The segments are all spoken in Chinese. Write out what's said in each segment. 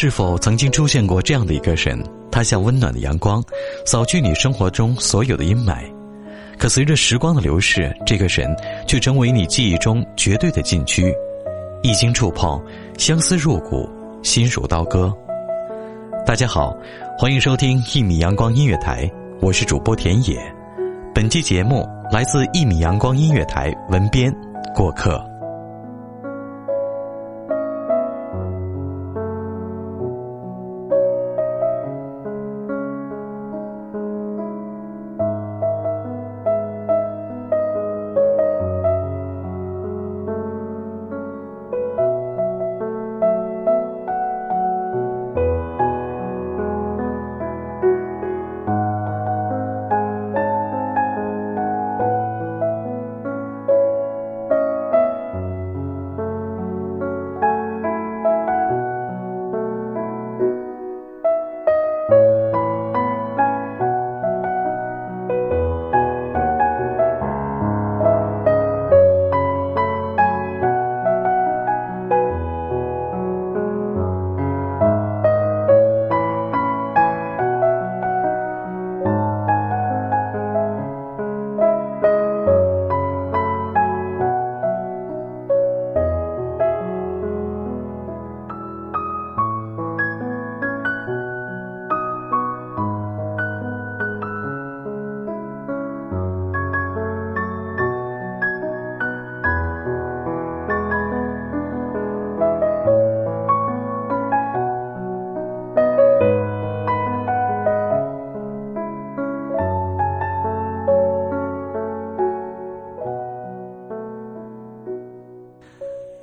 是否曾经出现过这样的一个人？他像温暖的阳光，扫去你生活中所有的阴霾。可随着时光的流逝，这个人却成为你记忆中绝对的禁区。一经触碰，相思入骨，心如刀割。大家好，欢迎收听一米阳光音乐台，我是主播田野。本期节目来自一米阳光音乐台文编过客。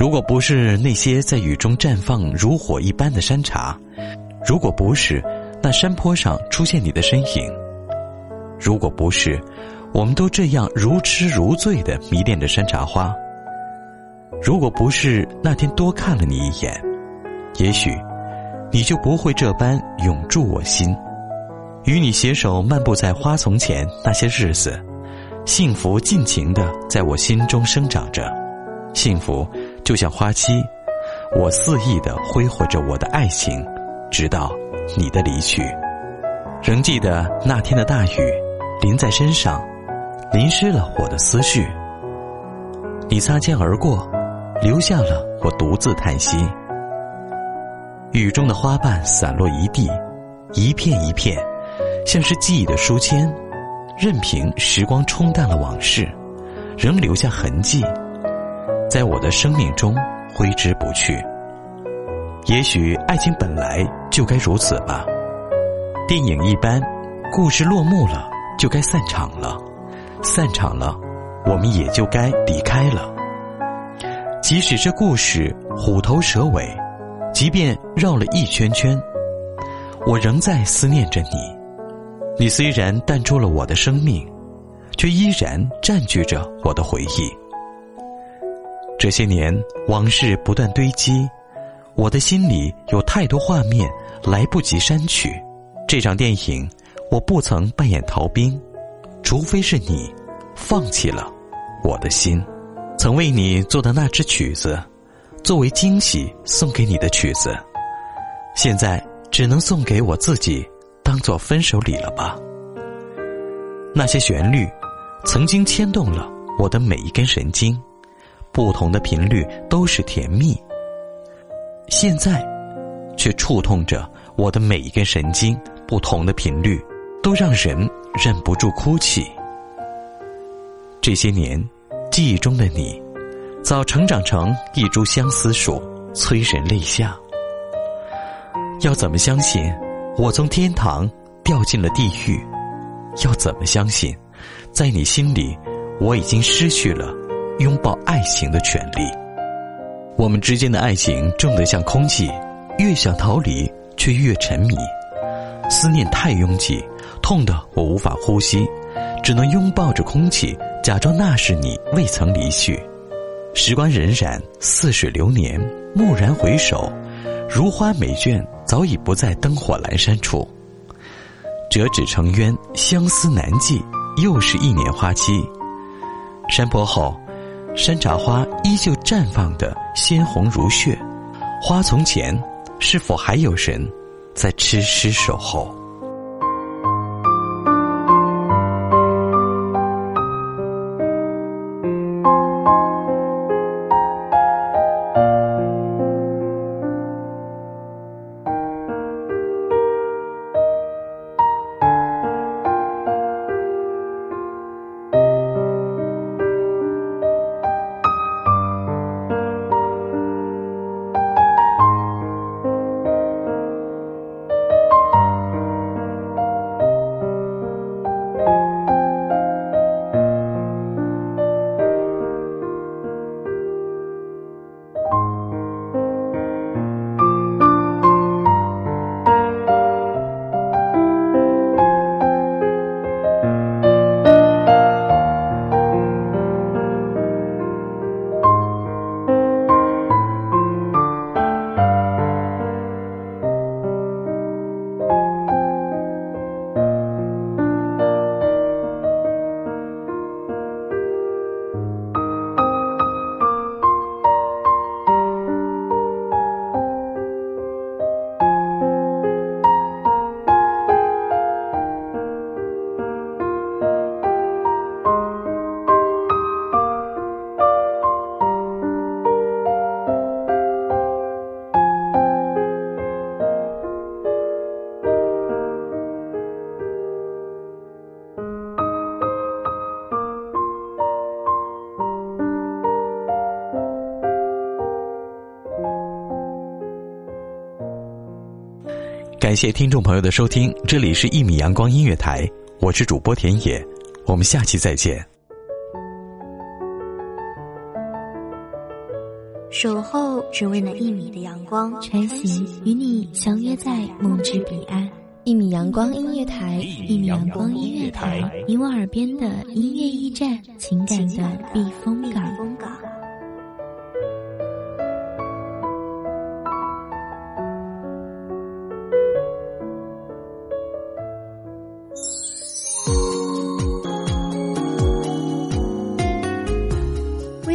如果不是那些在雨中绽放如火一般的山茶，如果不是那山坡上出现你的身影，如果不是我们都这样如痴如醉的迷恋着山茶花，如果不是那天多看了你一眼，也许你就不会这般永驻我心。与你携手漫步在花丛前那些日子，幸福尽情的在我心中生长着，幸福。就像花期，我肆意的挥霍着我的爱情，直到你的离去。仍记得那天的大雨，淋在身上，淋湿了我的思绪。你擦肩而过，留下了我独自叹息。雨中的花瓣散落一地，一片一片，像是记忆的书签，任凭时光冲淡了往事，仍留下痕迹。在我的生命中挥之不去。也许爱情本来就该如此吧。电影一般，故事落幕了就该散场了，散场了，我们也就该离开了。即使这故事虎头蛇尾，即便绕了一圈圈，我仍在思念着你。你虽然淡出了我的生命，却依然占据着我的回忆。这些年往事不断堆积，我的心里有太多画面来不及删去。这场电影，我不曾扮演逃兵，除非是你放弃了我的心。曾为你做的那支曲子，作为惊喜送给你的曲子，现在只能送给我自己，当做分手礼了吧。那些旋律，曾经牵动了我的每一根神经，不同的频率都是甜蜜。现在，却触痛着我的每一根神经，不同的频率都让人忍不住哭泣。这些年，记忆中的你，早成长成一株相思树，催人泪下。要怎么相信，我从天堂掉进了地狱？要怎么相信，在你心里，我已经失去了拥抱爱情的权利？我们之间的爱情重得像空气，越想逃离，却越沉迷。思念太拥挤，痛得我无法呼吸，只能拥抱着空气。假装那是你未曾离去，时光荏苒，似水流年。蓦然回首，如花美眷早已不在灯火阑珊处。折纸成冤，相思难寄，又是一年花期。山坡后，山茶花依旧绽放的鲜红如血。花丛前，是否还有人在痴痴守候？感谢听众朋友的收听，这里是《一米阳光音乐台》，我是主播田野，我们下期再见。守候只为那一米的阳光，穿行与你相约在梦之彼岸。一米阳光音乐台，一米阳光音乐台，你我耳边的音乐驿站，情感的避风港。